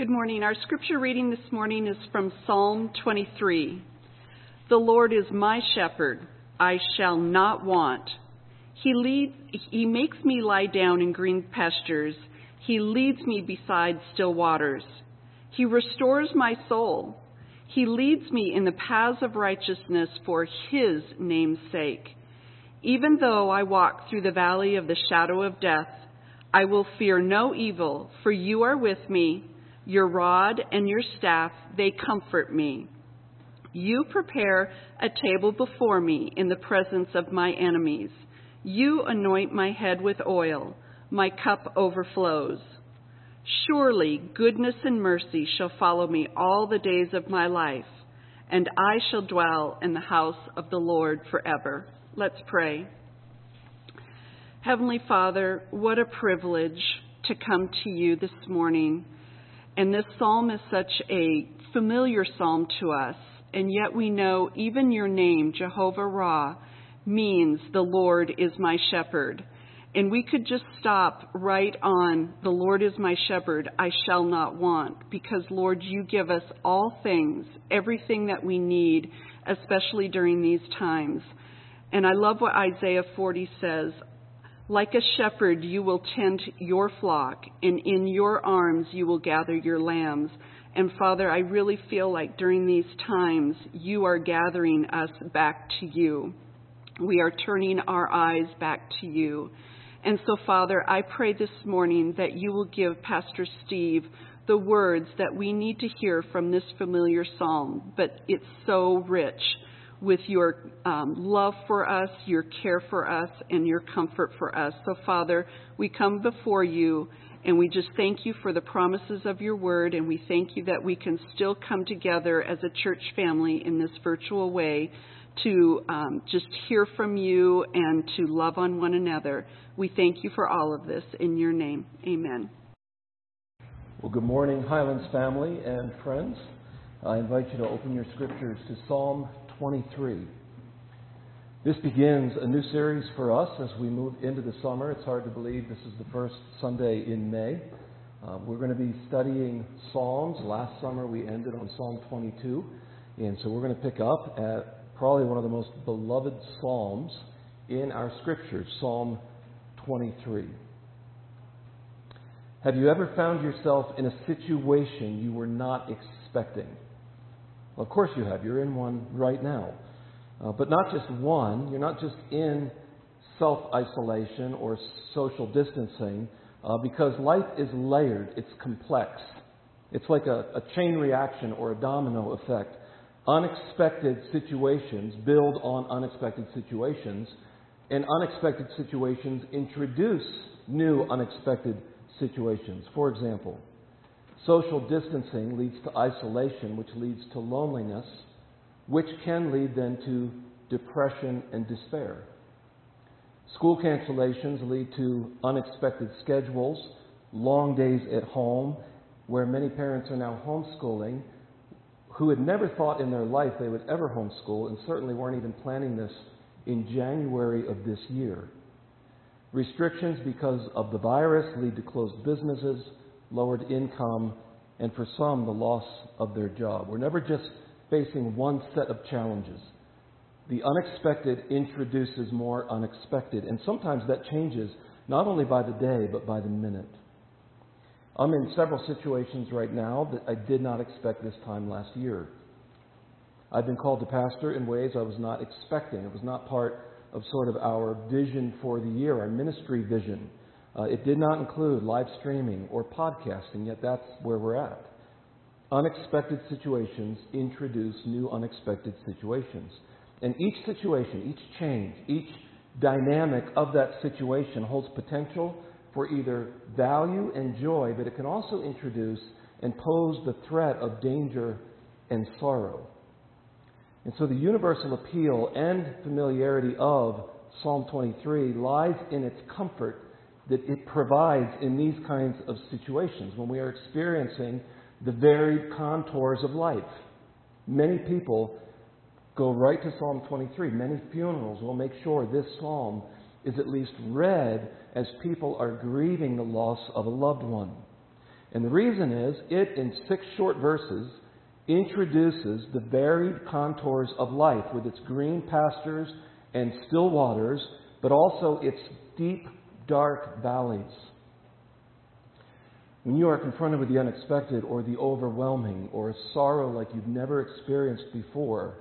Good morning. Our scripture reading this morning is from Psalm 23. The Lord is my shepherd, I shall not want. He leads, he makes me lie down in green pastures. He leads me beside still waters. He restores my soul. He leads me in the paths of righteousness for his name's sake. Even though I walk through the valley of the shadow of death, I will fear no evil, for you are with me. Your rod and your staff, they comfort me. You prepare a table before me in the presence of my enemies. You anoint my head with oil. My cup overflows. Surely goodness and mercy shall follow me all the days of my life, and I shall dwell in the house of the Lord forever. Let's pray. Heavenly Father, what a privilege to come to you this morning and this psalm is such a familiar psalm to us, and yet we know even your name, Jehovah Ra, means the Lord is my shepherd. And we could just stop right on the Lord is my shepherd, I shall not want, because Lord, you give us all things, everything that we need, especially during these times. And I love what Isaiah 40 says like a shepherd, you will tend your flock, and in your arms you will gather your lambs. And Father, I really feel like during these times you are gathering us back to you. We are turning our eyes back to you. And so, Father, I pray this morning that you will give Pastor Steve the words that we need to hear from this familiar psalm, but it's so rich with your um, love for us, your care for us, and your comfort for us. So, Father, we come before you and we just thank you for the promises of your word, and we thank you that we can still come together as a church family in this virtual way to um, just hear from you and to love on one another. We thank you for all of this in your name. Amen. Well, good morning, Highlands family and friends. I invite you to open your scriptures to Psalm 23. This begins a new series for us as we move into the summer. It's hard to believe this is the first Sunday in May. Uh, we're going to be studying Psalms. Last summer we ended on Psalm 22, and so we're going to pick up at probably one of the most beloved Psalms in our scriptures, Psalm 23. Have you ever found yourself in a situation you were not expecting? Well, of course you have. You're in one right now. Uh, but not just one. You're not just in self isolation or social distancing, uh, because life is layered, it's complex. It's like a, a chain reaction or a domino effect. Unexpected situations build on unexpected situations, and unexpected situations introduce new unexpected situations. For example, Social distancing leads to isolation, which leads to loneliness, which can lead then to depression and despair. School cancellations lead to unexpected schedules, long days at home, where many parents are now homeschooling who had never thought in their life they would ever homeschool and certainly weren't even planning this in January of this year. Restrictions because of the virus lead to closed businesses, lowered income, and for some, the loss of their job. We're never just facing one set of challenges. The unexpected introduces more unexpected, and sometimes that changes not only by the day, but by the minute. I'm in several situations right now that I did not expect this time last year. I've been called to pastor in ways I was not expecting. It was not part of sort of our vision for the year, our ministry vision. Uh, it did not include live streaming or podcasting, yet that's where we're at. Unexpected situations introduce new unexpected situations. And each situation, each change, each dynamic of that situation holds potential for either value and joy, but it can also introduce and pose the threat of danger and sorrow. And so the universal appeal and familiarity of Psalm 23 lies in its comfort that it provides in these kinds of situations when we are experiencing the varied contours of life. Many people go right to Psalm 23. Many funerals will make sure this psalm is at least read as people are grieving the loss of a loved one. And the reason is, it, in six short verses, introduces the varied contours of life with its green pastures and still waters, but also its deep, dark valleys. When you are confronted with the unexpected or the overwhelming or a sorrow like you've never experienced before,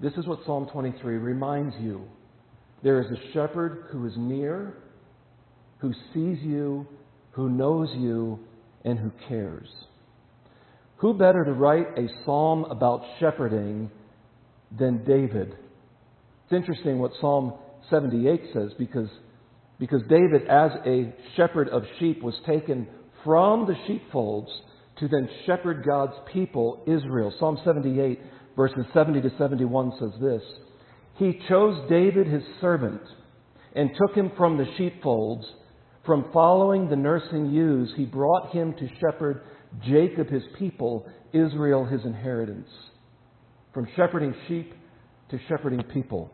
this is what Psalm 23 reminds you. There is a shepherd who is near, who sees you, who knows you, and who cares. Who better to write a psalm about shepherding than David? It's interesting what Psalm 78 says because, because David, as a shepherd of sheep, was taken from the sheepfolds to then shepherd God's people, Israel. Psalm 78, verses 70 to 71 says this He chose David, his servant, and took him from the sheepfolds. From following the nursing ewes, he brought him to shepherd Jacob, his people, Israel, his inheritance. From shepherding sheep to shepherding people.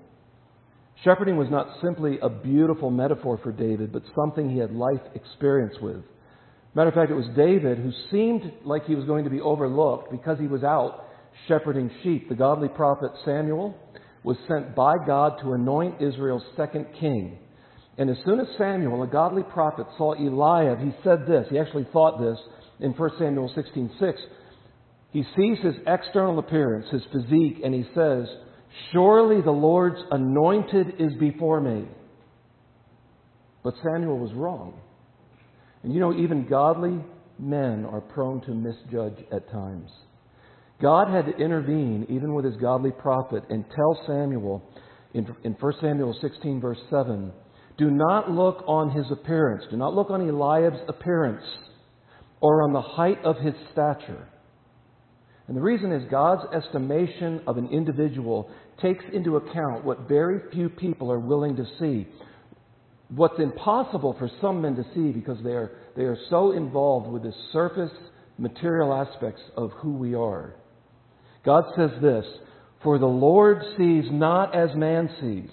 Shepherding was not simply a beautiful metaphor for David, but something he had life experience with. Matter of fact, it was David who seemed like he was going to be overlooked because he was out shepherding sheep. The godly prophet Samuel was sent by God to anoint Israel's second king. And as soon as Samuel, a godly prophet, saw Eliab, he said this. He actually thought this in 1 Samuel 16:6. He sees his external appearance, his physique, and he says, Surely the Lord's anointed is before me. But Samuel was wrong. And you know, even godly men are prone to misjudge at times. God had to intervene, even with his godly prophet, and tell Samuel in, in 1 Samuel 16, verse 7 do not look on his appearance, do not look on Eliab's appearance, or on the height of his stature. And the reason is God's estimation of an individual takes into account what very few people are willing to see what's impossible for some men to see because they are, they are so involved with the surface material aspects of who we are. God says this For the Lord sees not as man sees.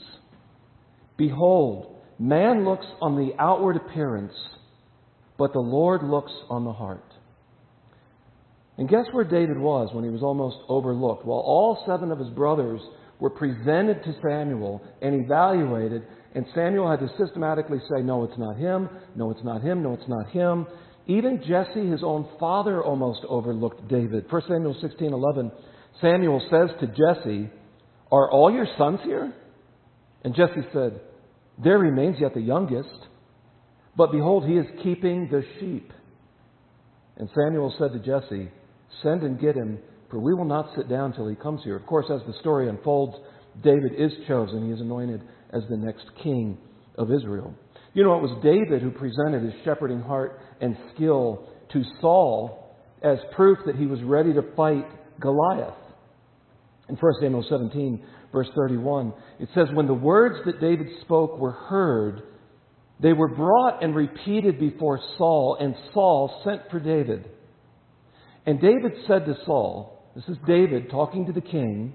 Behold, man looks on the outward appearance, but the Lord looks on the heart. And guess where David was when he was almost overlooked? While all seven of his brothers were presented to Samuel and evaluated, and Samuel had to systematically say, No, it's not him. No, it's not him. No, it's not him. Even Jesse, his own father, almost overlooked David. 1 Samuel 16 11, Samuel says to Jesse, Are all your sons here? And Jesse said, There remains yet the youngest. But behold, he is keeping the sheep. And Samuel said to Jesse, Send and get him, for we will not sit down till he comes here. Of course, as the story unfolds, David is chosen. He is anointed as the next king of Israel. You know, it was David who presented his shepherding heart and skill to Saul as proof that he was ready to fight Goliath. In 1 Samuel 17, verse 31, it says, When the words that David spoke were heard, they were brought and repeated before Saul, and Saul sent for David. And David said to Saul, This is David talking to the king,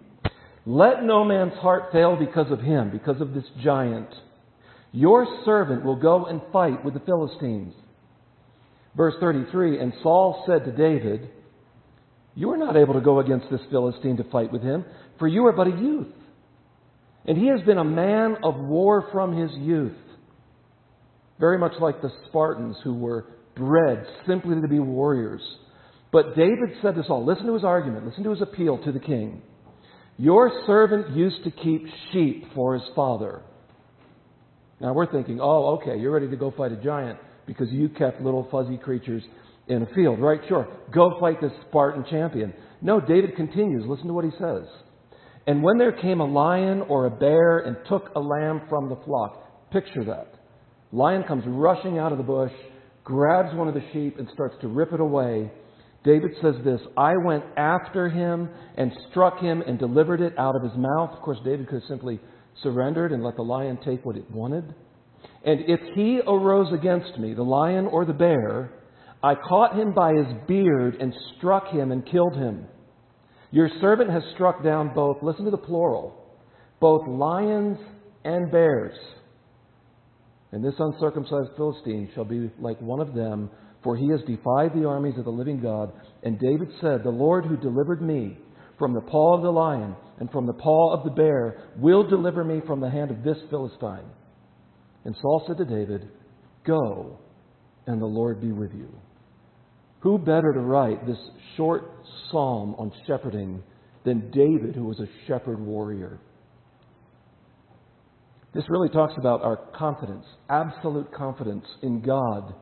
let no man's heart fail because of him, because of this giant. Your servant will go and fight with the Philistines. Verse 33 And Saul said to David, You are not able to go against this Philistine to fight with him, for you are but a youth. And he has been a man of war from his youth. Very much like the Spartans who were bred simply to be warriors. But David said to Saul, listen to his argument, listen to his appeal to the king. Your servant used to keep sheep for his father. Now we're thinking, oh, okay, you're ready to go fight a giant because you kept little fuzzy creatures in a field. Right, sure. Go fight this Spartan champion. No, David continues. Listen to what he says. And when there came a lion or a bear and took a lamb from the flock, picture that. Lion comes rushing out of the bush, grabs one of the sheep, and starts to rip it away. David says this I went after him and struck him and delivered it out of his mouth. Of course, David could have simply surrendered and let the lion take what it wanted. And if he arose against me, the lion or the bear, I caught him by his beard and struck him and killed him. Your servant has struck down both, listen to the plural, both lions and bears. And this uncircumcised Philistine shall be like one of them for he has defied the armies of the living God. And David said, The Lord who delivered me from the paw of the lion and from the paw of the bear will deliver me from the hand of this Philistine. And Saul said to David, Go, and the Lord be with you. Who better to write this short psalm on shepherding than David, who was a shepherd warrior? This really talks about our confidence, absolute confidence in God,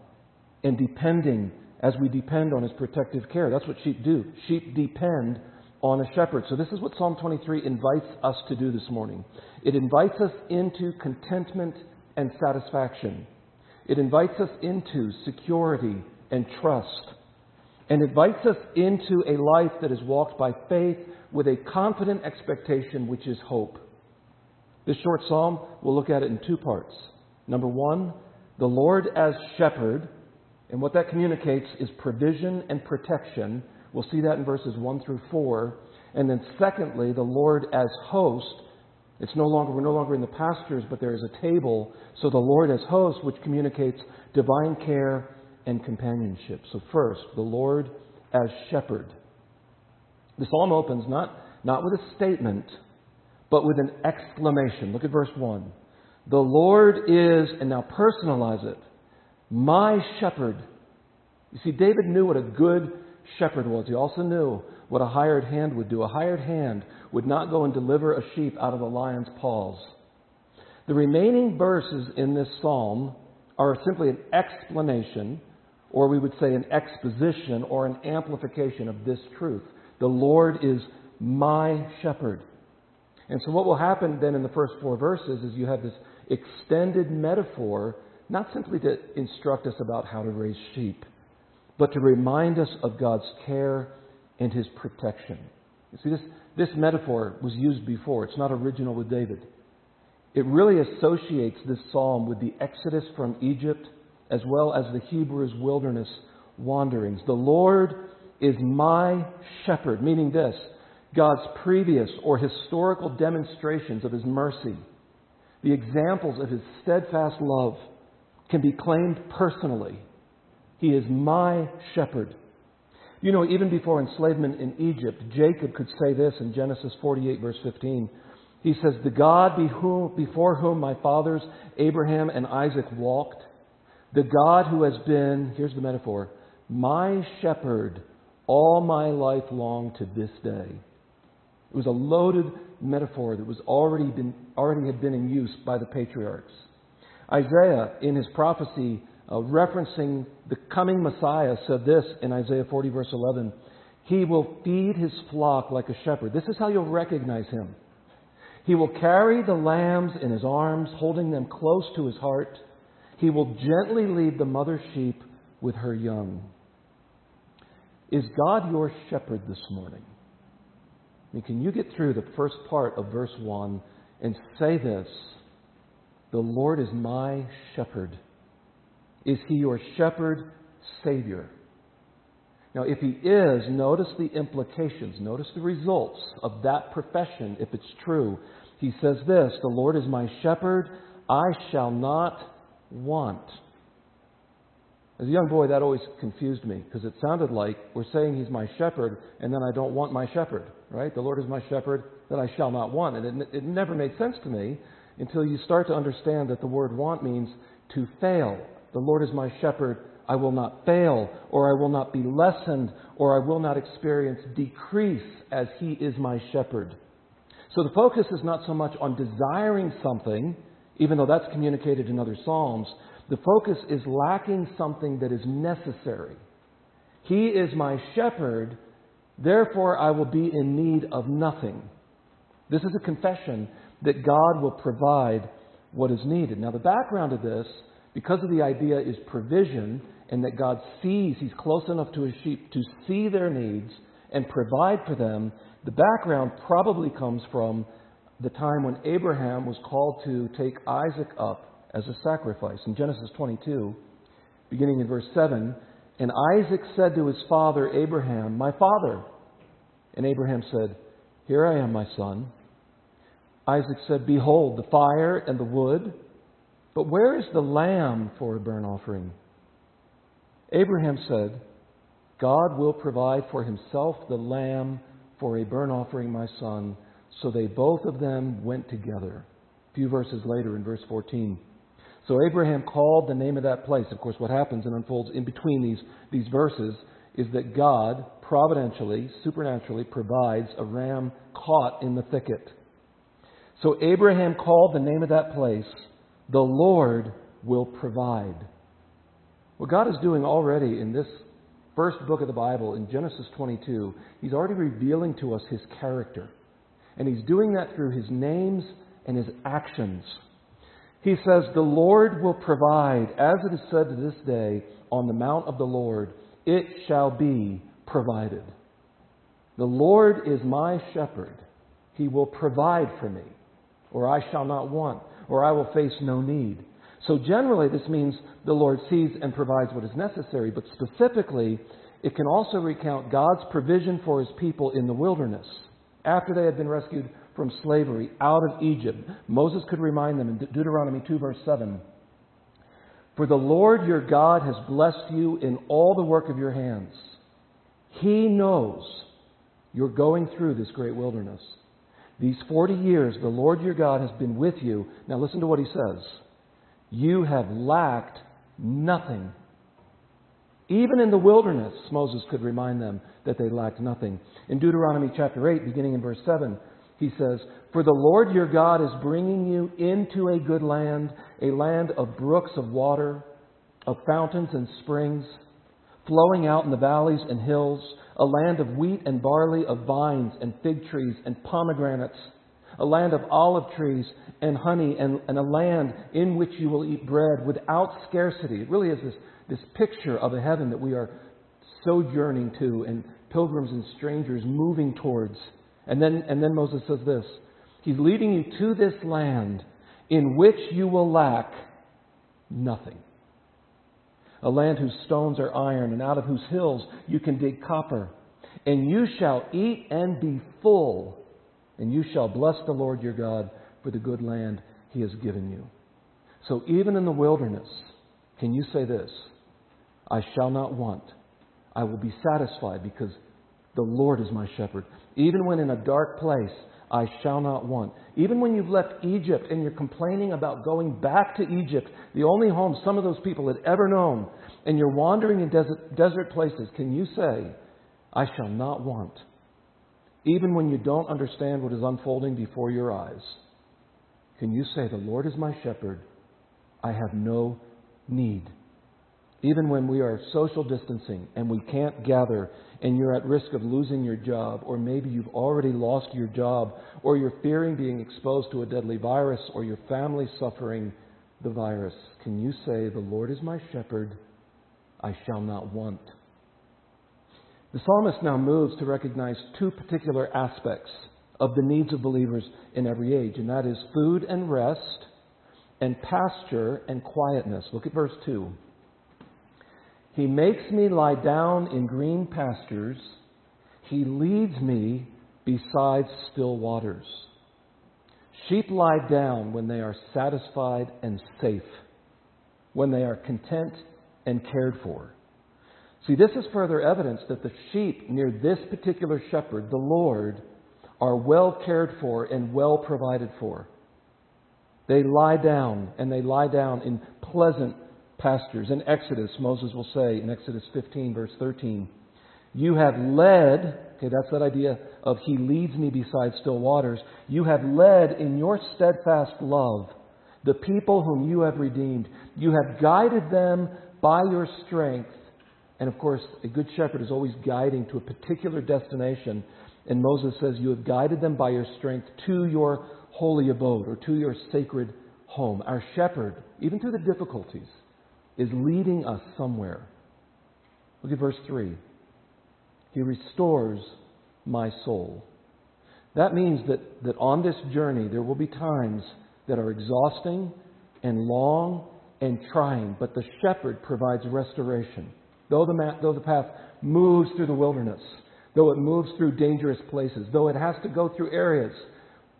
and depending as we depend on His protective care. That's what sheep do. Sheep depend on a shepherd. So, this is what Psalm 23 invites us to do this morning. It invites us into contentment and satisfaction, it invites us into security and trust, and invites us into a life that is walked by faith with a confident expectation, which is hope. This short psalm, we'll look at it in two parts. Number one, the Lord as shepherd, and what that communicates is provision and protection. We'll see that in verses 1 through 4. And then secondly, the Lord as host. It's no longer, we're no longer in the pastures, but there is a table. So the Lord as host, which communicates divine care and companionship. So first, the Lord as shepherd. The psalm opens not, not with a statement, but with an exclamation. Look at verse 1. The Lord is, and now personalize it, my shepherd. You see, David knew what a good shepherd was. He also knew what a hired hand would do. A hired hand would not go and deliver a sheep out of a lion's paws. The remaining verses in this psalm are simply an explanation, or we would say an exposition or an amplification of this truth. The Lord is my shepherd. And so, what will happen then in the first four verses is you have this extended metaphor, not simply to instruct us about how to raise sheep, but to remind us of God's care and his protection. You see, this, this metaphor was used before, it's not original with David. It really associates this psalm with the exodus from Egypt as well as the Hebrews' wilderness wanderings. The Lord is my shepherd, meaning this God's previous or historical demonstrations of His mercy, the examples of His steadfast love, can be claimed personally. He is my shepherd. You know, even before enslavement in Egypt, Jacob could say this in Genesis 48, verse 15. He says, The God before whom my fathers Abraham and Isaac walked, the God who has been, here's the metaphor, my shepherd all my life long to this day. It was a loaded metaphor that was already, been, already had been in use by the patriarchs. Isaiah, in his prophecy uh, referencing the coming Messiah, said this in Isaiah 40, verse 11 He will feed his flock like a shepherd. This is how you'll recognize him. He will carry the lambs in his arms, holding them close to his heart. He will gently lead the mother sheep with her young. Is God your shepherd this morning? I mean, can you get through the first part of verse 1 and say this The Lord is my shepherd. Is he your shepherd, Savior? Now, if he is, notice the implications, notice the results of that profession if it's true. He says this The Lord is my shepherd, I shall not want. As a young boy, that always confused me because it sounded like we're saying he's my shepherd and then I don't want my shepherd, right? The Lord is my shepherd that I shall not want. And it, it never made sense to me until you start to understand that the word want means to fail. The Lord is my shepherd, I will not fail, or I will not be lessened, or I will not experience decrease as he is my shepherd. So the focus is not so much on desiring something, even though that's communicated in other Psalms, the focus is lacking something that is necessary. He is my shepherd, therefore I will be in need of nothing. This is a confession that God will provide what is needed. Now, the background of this, because of the idea is provision, and that God sees, He's close enough to His sheep to see their needs and provide for them, the background probably comes from the time when Abraham was called to take Isaac up as a sacrifice. In Genesis 22, beginning in verse 7, and Isaac said to his father Abraham, My father. And Abraham said, Here I am, my son. Isaac said, Behold, the fire and the wood, but where is the lamb for a burnt offering? Abraham said, God will provide for himself the lamb for a burnt offering, my son. So they both of them went together. A few verses later, in verse 14. So Abraham called the name of that place. Of course, what happens and unfolds in between these, these verses is that God providentially, supernaturally provides a ram caught in the thicket. So Abraham called the name of that place, The Lord will provide. What God is doing already in this first book of the Bible, in Genesis 22, He's already revealing to us His character. And He's doing that through His names and His actions. He says, The Lord will provide, as it is said to this day, on the mount of the Lord, it shall be provided. The Lord is my shepherd. He will provide for me, or I shall not want, or I will face no need. So generally, this means the Lord sees and provides what is necessary, but specifically, it can also recount God's provision for his people in the wilderness after they had been rescued from slavery out of Egypt. Moses could remind them in Deuteronomy 2, verse 7 For the Lord your God has blessed you in all the work of your hands. He knows you're going through this great wilderness. These 40 years, the Lord your God has been with you. Now listen to what he says. You have lacked nothing. Even in the wilderness, Moses could remind them that they lacked nothing. In Deuteronomy chapter 8, beginning in verse 7, he says, For the Lord your God is bringing you into a good land, a land of brooks of water, of fountains and springs, flowing out in the valleys and hills, a land of wheat and barley, of vines and fig trees and pomegranates, a land of olive trees and honey, and, and a land in which you will eat bread without scarcity. It really is this, this picture of a heaven that we are sojourning to and pilgrims and strangers moving towards. And then, and then Moses says this He's leading you to this land in which you will lack nothing. A land whose stones are iron, and out of whose hills you can dig copper. And you shall eat and be full, and you shall bless the Lord your God for the good land he has given you. So even in the wilderness, can you say this? I shall not want. I will be satisfied because the Lord is my shepherd. Even when in a dark place, I shall not want. Even when you've left Egypt and you're complaining about going back to Egypt, the only home some of those people had ever known, and you're wandering in desert, desert places, can you say, I shall not want? Even when you don't understand what is unfolding before your eyes, can you say, The Lord is my shepherd, I have no need? Even when we are social distancing and we can't gather and you're at risk of losing your job, or maybe you've already lost your job, or you're fearing being exposed to a deadly virus, or your family suffering the virus, can you say, The Lord is my shepherd, I shall not want? The psalmist now moves to recognize two particular aspects of the needs of believers in every age, and that is food and rest, and pasture and quietness. Look at verse 2. He makes me lie down in green pastures. He leads me beside still waters. Sheep lie down when they are satisfied and safe, when they are content and cared for. See, this is further evidence that the sheep near this particular shepherd, the Lord, are well cared for and well provided for. They lie down, and they lie down in pleasant pastures. In Exodus, Moses will say in Exodus 15, verse 13, You have led, okay, that's that idea of He leads me beside still waters. You have led in your steadfast love the people whom you have redeemed. You have guided them by your strength. And of course, a good shepherd is always guiding to a particular destination. And Moses says, You have guided them by your strength to your holy abode or to your sacred home. Our shepherd, even through the difficulties, is leading us somewhere. Look at verse 3. He restores my soul. That means that, that on this journey there will be times that are exhausting and long and trying, but the shepherd provides restoration. Though the, though the path moves through the wilderness, though it moves through dangerous places, though it has to go through areas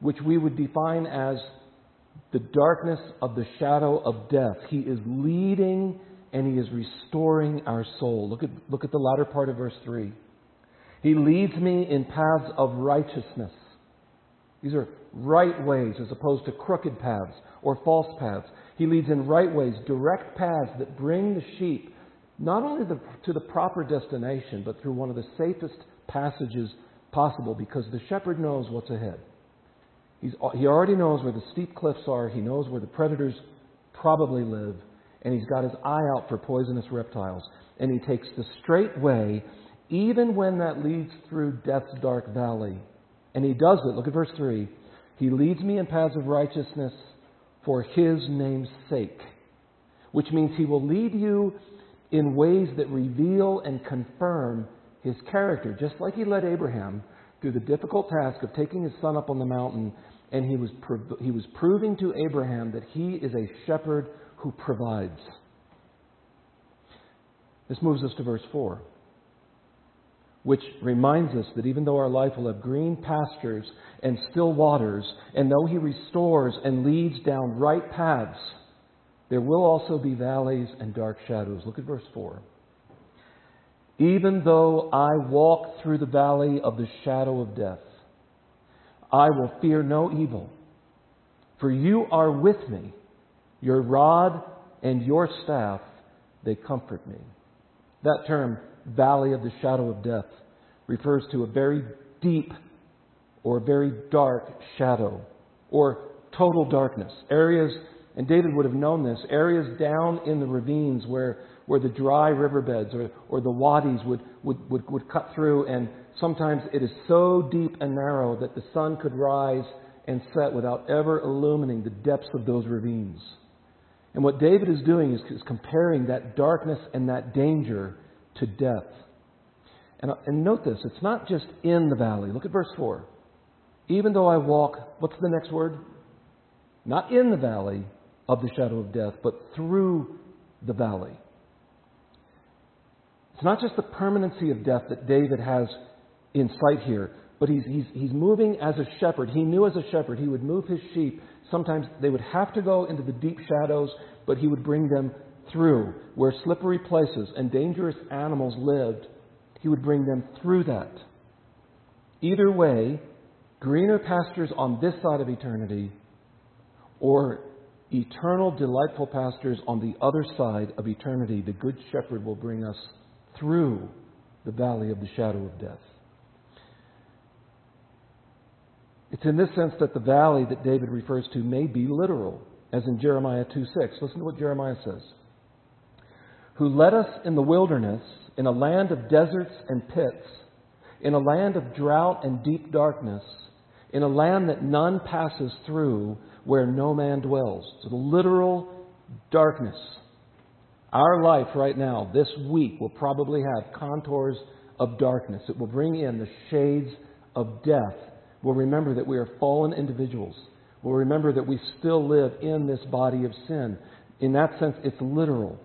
which we would define as the darkness of the shadow of death. He is leading and He is restoring our soul. Look at, look at the latter part of verse 3. He leads me in paths of righteousness. These are right ways as opposed to crooked paths or false paths. He leads in right ways, direct paths that bring the sheep not only the, to the proper destination, but through one of the safest passages possible because the shepherd knows what's ahead. He's, he already knows where the steep cliffs are, he knows where the predators probably live, and he's got his eye out for poisonous reptiles. And he takes the straight way, even when that leads through death's dark valley. And he does it. Look at verse 3. He leads me in paths of righteousness for his name's sake, which means he will lead you in ways that reveal and confirm his character, just like he led Abraham through the difficult task of taking his son up on the mountain, and he was, he was proving to Abraham that he is a shepherd who provides. This moves us to verse 4, which reminds us that even though our life will have green pastures and still waters, and though he restores and leads down right paths, there will also be valleys and dark shadows. Look at verse 4. Even though I walk through the valley of the shadow of death, I will fear no evil, for you are with me. Your rod and your staff, they comfort me. That term, valley of the shadow of death, refers to a very deep or very dark shadow or total darkness. Areas, and David would have known this, areas down in the ravines where where the dry riverbeds or, or the wadis would, would, would, would cut through, and sometimes it is so deep and narrow that the sun could rise and set without ever illumining the depths of those ravines. And what David is doing is, is comparing that darkness and that danger to death. And, and note this it's not just in the valley. Look at verse 4. Even though I walk, what's the next word? Not in the valley of the shadow of death, but through the valley. It's not just the permanency of death that David has in sight here, but he's, he's, he's moving as a shepherd. He knew as a shepherd he would move his sheep. Sometimes they would have to go into the deep shadows, but he would bring them through where slippery places and dangerous animals lived. He would bring them through that. Either way, greener pastures on this side of eternity or eternal, delightful pastures on the other side of eternity, the Good Shepherd will bring us through the valley of the shadow of death. It's in this sense that the valley that David refers to may be literal, as in Jeremiah 2 6. Listen to what Jeremiah says. Who led us in the wilderness, in a land of deserts and pits, in a land of drought and deep darkness, in a land that none passes through, where no man dwells. So the literal darkness our life right now, this week, will probably have contours of darkness. It will bring in the shades of death. We'll remember that we are fallen individuals. We'll remember that we still live in this body of sin. In that sense, it's literal.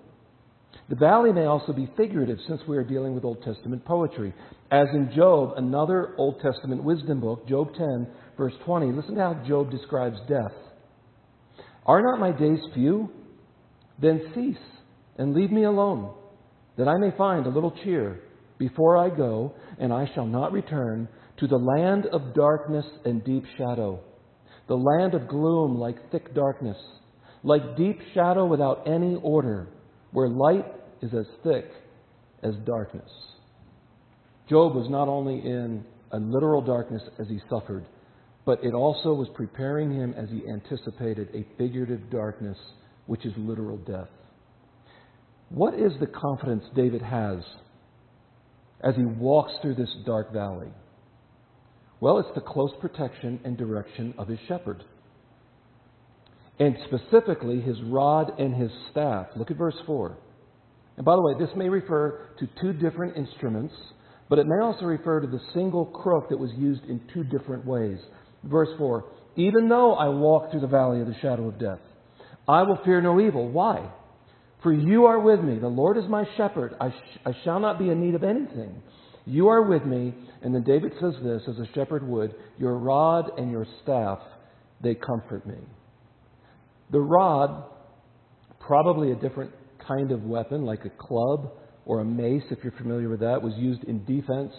The valley may also be figurative since we are dealing with Old Testament poetry. As in Job, another Old Testament wisdom book, Job 10, verse 20, listen to how Job describes death. Are not my days few? Then cease and leave me alone, that I may find a little cheer before I go, and I shall not return to the land of darkness and deep shadow, the land of gloom like thick darkness, like deep shadow without any order, where light is as thick as darkness. Job was not only in a literal darkness as he suffered, but it also was preparing him as he anticipated a figurative darkness, which is literal death. What is the confidence David has as he walks through this dark valley? Well, it's the close protection and direction of his shepherd. And specifically, his rod and his staff. Look at verse 4. And by the way, this may refer to two different instruments, but it may also refer to the single crook that was used in two different ways. Verse 4 Even though I walk through the valley of the shadow of death, I will fear no evil. Why? For you are with me. The Lord is my shepherd. I, sh- I shall not be in need of anything. You are with me. And then David says this, as a shepherd would Your rod and your staff, they comfort me. The rod, probably a different kind of weapon, like a club or a mace, if you're familiar with that, was used in defense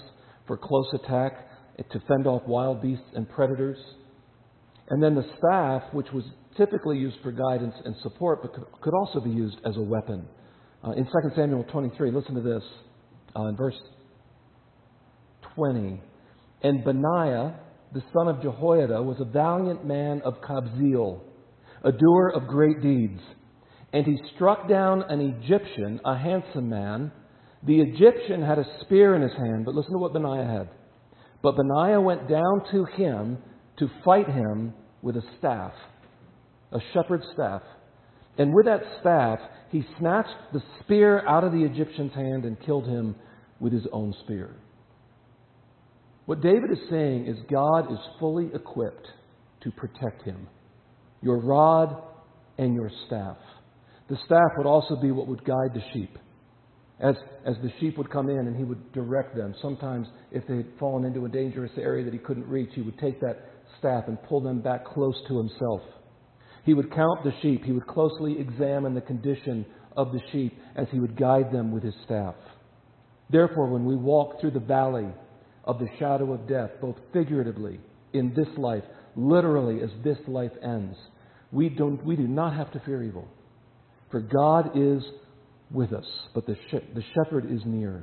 for close attack to fend off wild beasts and predators. And then the staff, which was typically used for guidance and support, but could also be used as a weapon. Uh, in 2 Samuel 23, listen to this uh, in verse 20. And Benaiah, the son of Jehoiada, was a valiant man of Kabzeel, a doer of great deeds. And he struck down an Egyptian, a handsome man. The Egyptian had a spear in his hand, but listen to what Benaiah had. But Benaiah went down to him to fight him with a staff, a shepherd's staff. And with that staff, he snatched the spear out of the Egyptian's hand and killed him with his own spear. What David is saying is God is fully equipped to protect him. Your rod and your staff. The staff would also be what would guide the sheep. As, as the sheep would come in and he would direct them. Sometimes, if they had fallen into a dangerous area that he couldn't reach, he would take that staff and pull them back close to himself. He would count the sheep. He would closely examine the condition of the sheep as he would guide them with his staff. Therefore, when we walk through the valley of the shadow of death, both figuratively in this life, literally as this life ends, we, don't, we do not have to fear evil. For God is with us, but the, the shepherd is near.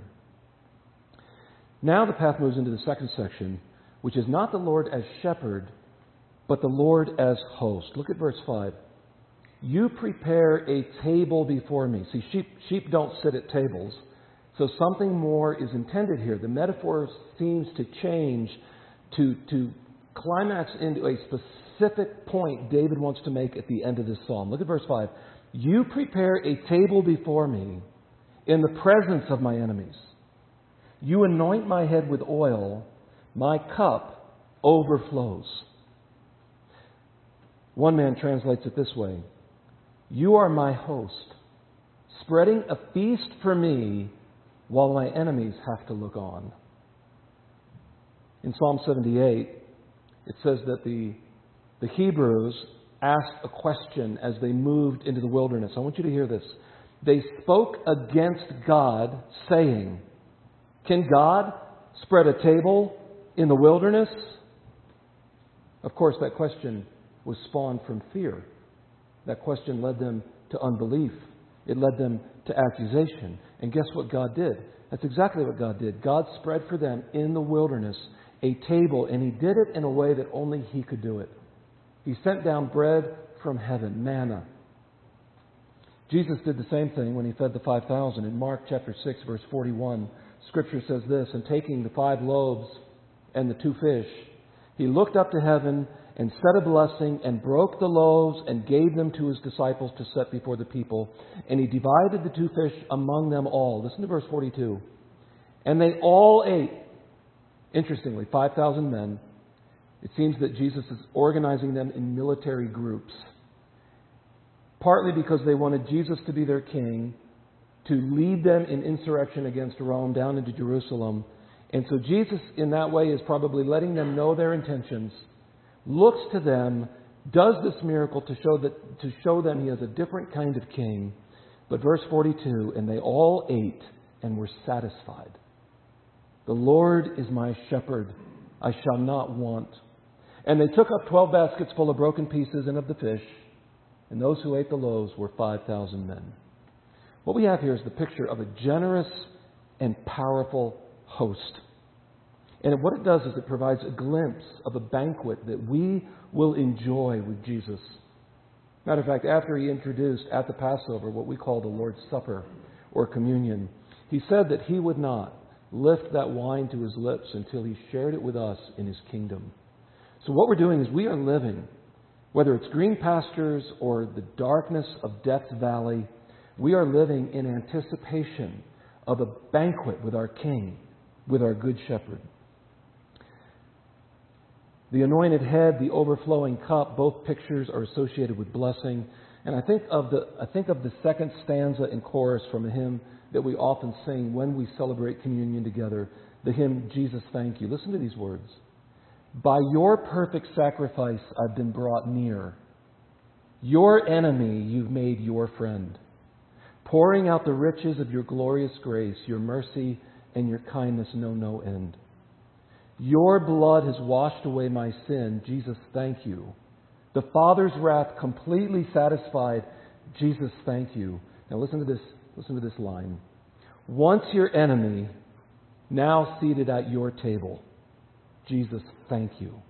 Now the path moves into the second section, which is not the Lord as shepherd, but the Lord as host. Look at verse 5. You prepare a table before me. See, sheep, sheep don't sit at tables. So something more is intended here. The metaphor seems to change to, to climax into a specific point David wants to make at the end of this psalm. Look at verse 5. You prepare a table before me in the presence of my enemies. You anoint my head with oil, my cup overflows. One man translates it this way You are my host, spreading a feast for me while my enemies have to look on. In Psalm 78, it says that the, the Hebrews asked a question as they moved into the wilderness. I want you to hear this. They spoke against God, saying, Can God spread a table in the wilderness? Of course, that question was spawned from fear. That question led them to unbelief. It led them to accusation. And guess what God did? That's exactly what God did. God spread for them in the wilderness a table, and He did it in a way that only He could do it. He sent down bread from heaven, manna. Jesus did the same thing when He fed the 5,000. In Mark chapter 6, verse 41, Scripture says this And taking the five loaves and the two fish, He looked up to heaven and said a blessing and broke the loaves and gave them to his disciples to set before the people. And he divided the two fish among them all. Listen to verse 42. And they all ate. Interestingly, 5,000 men. It seems that Jesus is organizing them in military groups. Partly because they wanted Jesus to be their king, to lead them in insurrection against Rome down into Jerusalem. And so Jesus, in that way, is probably letting them know their intentions looks to them, does this miracle to show, that, to show them he is a different kind of king. But verse 42 and they all ate and were satisfied. The Lord is my shepherd, I shall not want. And they took up twelve baskets full of broken pieces and of the fish, and those who ate the loaves were 5,000 men. What we have here is the picture of a generous and powerful host. And what it does is it provides a glimpse of a banquet that we will enjoy with Jesus. Matter of fact, after he introduced at the Passover what we call the Lord's Supper or communion, he said that he would not lift that wine to his lips until he shared it with us in his kingdom. So, what we're doing is we are living, whether it's green pastures or the darkness of Death's Valley, we are living in anticipation of a banquet with our King, with our Good Shepherd. The anointed head, the overflowing cup, both pictures are associated with blessing. And I think of the, I think of the second stanza in chorus from a hymn that we often sing when we celebrate communion together, the hymn, Jesus Thank You. Listen to these words. By your perfect sacrifice, I've been brought near. Your enemy, you've made your friend. pouring out the riches of your glorious grace, your mercy and your kindness know no end. Your blood has washed away my sin. Jesus, thank you. The Father's wrath completely satisfied. Jesus, thank you. Now listen to this, listen to this line. Once your enemy, now seated at your table. Jesus, thank you.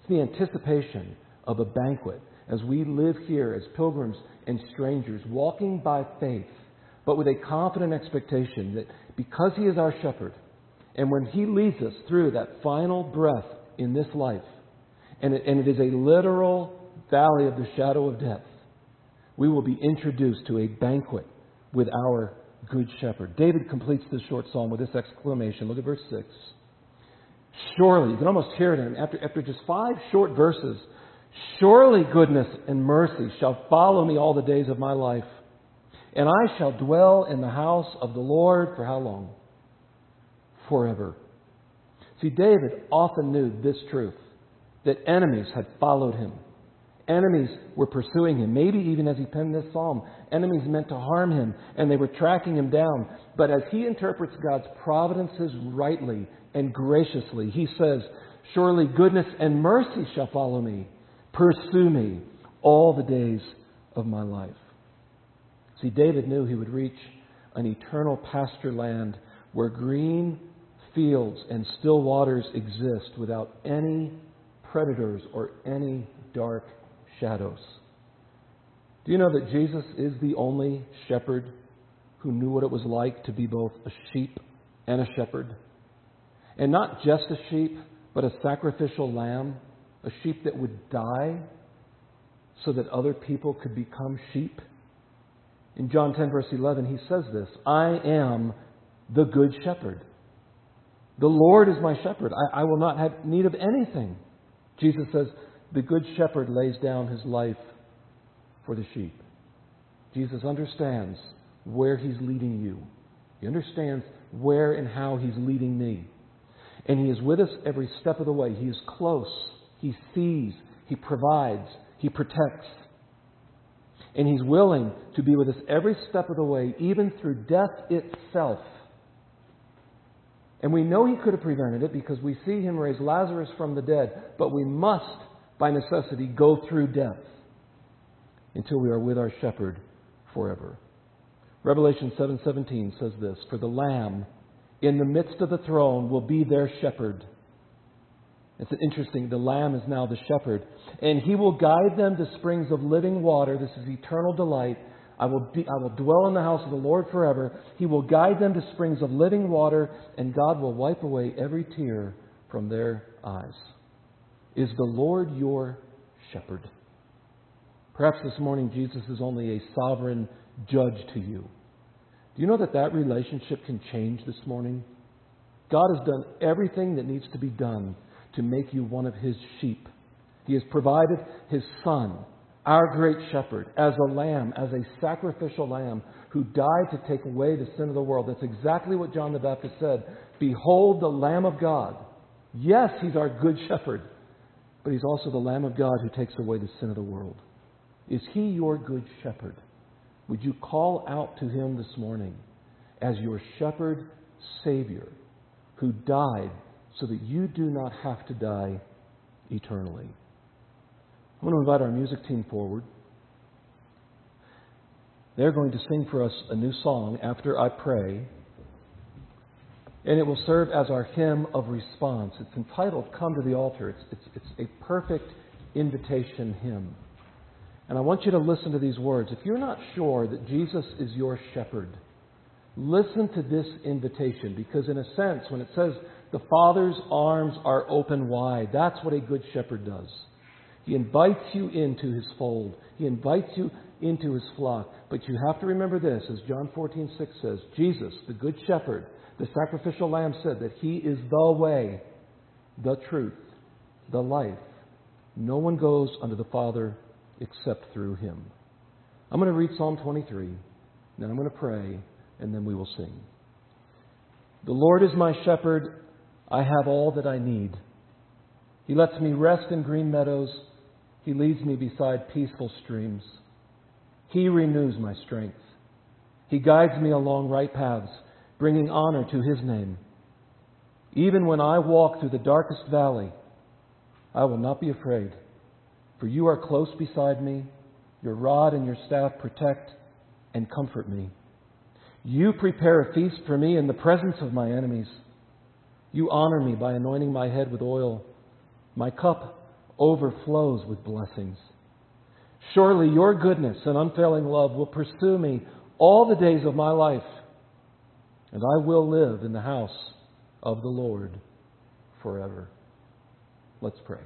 It's the anticipation of a banquet as we live here as pilgrims and strangers, walking by faith, but with a confident expectation that because He is our shepherd, and when He leads us through that final breath in this life, and it, and it is a literal valley of the shadow of death, we will be introduced to a banquet with our good shepherd. David completes this short psalm with this exclamation. Look at verse 6. Surely, you can almost hear it in after, after just five short verses. Surely goodness and mercy shall follow me all the days of my life, and I shall dwell in the house of the Lord for how long? Forever. See, David often knew this truth that enemies had followed him. Enemies were pursuing him. Maybe even as he penned this psalm, enemies meant to harm him and they were tracking him down. But as he interprets God's providences rightly and graciously, he says, Surely goodness and mercy shall follow me Pursue me all the days of my life. See, David knew he would reach an eternal pasture land where green fields and still waters exist without any predators or any dark shadows. Do you know that Jesus is the only shepherd who knew what it was like to be both a sheep and a shepherd? And not just a sheep, but a sacrificial lamb a sheep that would die so that other people could become sheep? In John 10, verse 11, he says this I am the good shepherd. The Lord is my shepherd. I, I will not have need of anything. Jesus says, The good shepherd lays down his life for the sheep. Jesus understands where he's leading you, he understands where and how he's leading me. And he is with us every step of the way. He is close. He sees, He provides, He protects. And He's willing to be with us every step of the way, even through death itself. And we know He could have prevented it because we see Him raise Lazarus from the dead, but we must, by necessity, go through death until we are with our shepherd forever. Revelation 7:17 says this, "For the lamb in the midst of the throne will be their shepherd." It's interesting. The Lamb is now the shepherd. And he will guide them to springs of living water. This is eternal delight. I will, be, I will dwell in the house of the Lord forever. He will guide them to springs of living water, and God will wipe away every tear from their eyes. Is the Lord your shepherd? Perhaps this morning Jesus is only a sovereign judge to you. Do you know that that relationship can change this morning? God has done everything that needs to be done to make you one of his sheep. He has provided his son, our great shepherd, as a lamb, as a sacrificial lamb who died to take away the sin of the world. That's exactly what John the Baptist said. Behold the Lamb of God. Yes, he's our good shepherd, but he's also the Lamb of God who takes away the sin of the world. Is he your good shepherd? Would you call out to him this morning as your shepherd Savior who died so that you do not have to die eternally. I want to invite our music team forward. They're going to sing for us a new song after I pray, and it will serve as our hymn of response. It's entitled Come to the Altar. It's, it's, it's a perfect invitation hymn. And I want you to listen to these words. If you're not sure that Jesus is your shepherd, listen to this invitation because, in a sense, when it says the Father's arms are open wide. That's what a good shepherd does. He invites you into his fold. He invites you into his flock. But you have to remember this, as John 14, 6 says, Jesus, the good shepherd, the sacrificial lamb said that he is the way, the truth, the life. No one goes unto the Father except through him. I'm going to read Psalm 23, then I'm going to pray, and then we will sing. The Lord is my shepherd, I have all that I need. He lets me rest in green meadows. He leads me beside peaceful streams. He renews my strength. He guides me along right paths, bringing honor to His name. Even when I walk through the darkest valley, I will not be afraid, for you are close beside me. Your rod and your staff protect and comfort me. You prepare a feast for me in the presence of my enemies. You honor me by anointing my head with oil. My cup overflows with blessings. Surely your goodness and unfailing love will pursue me all the days of my life, and I will live in the house of the Lord forever. Let's pray.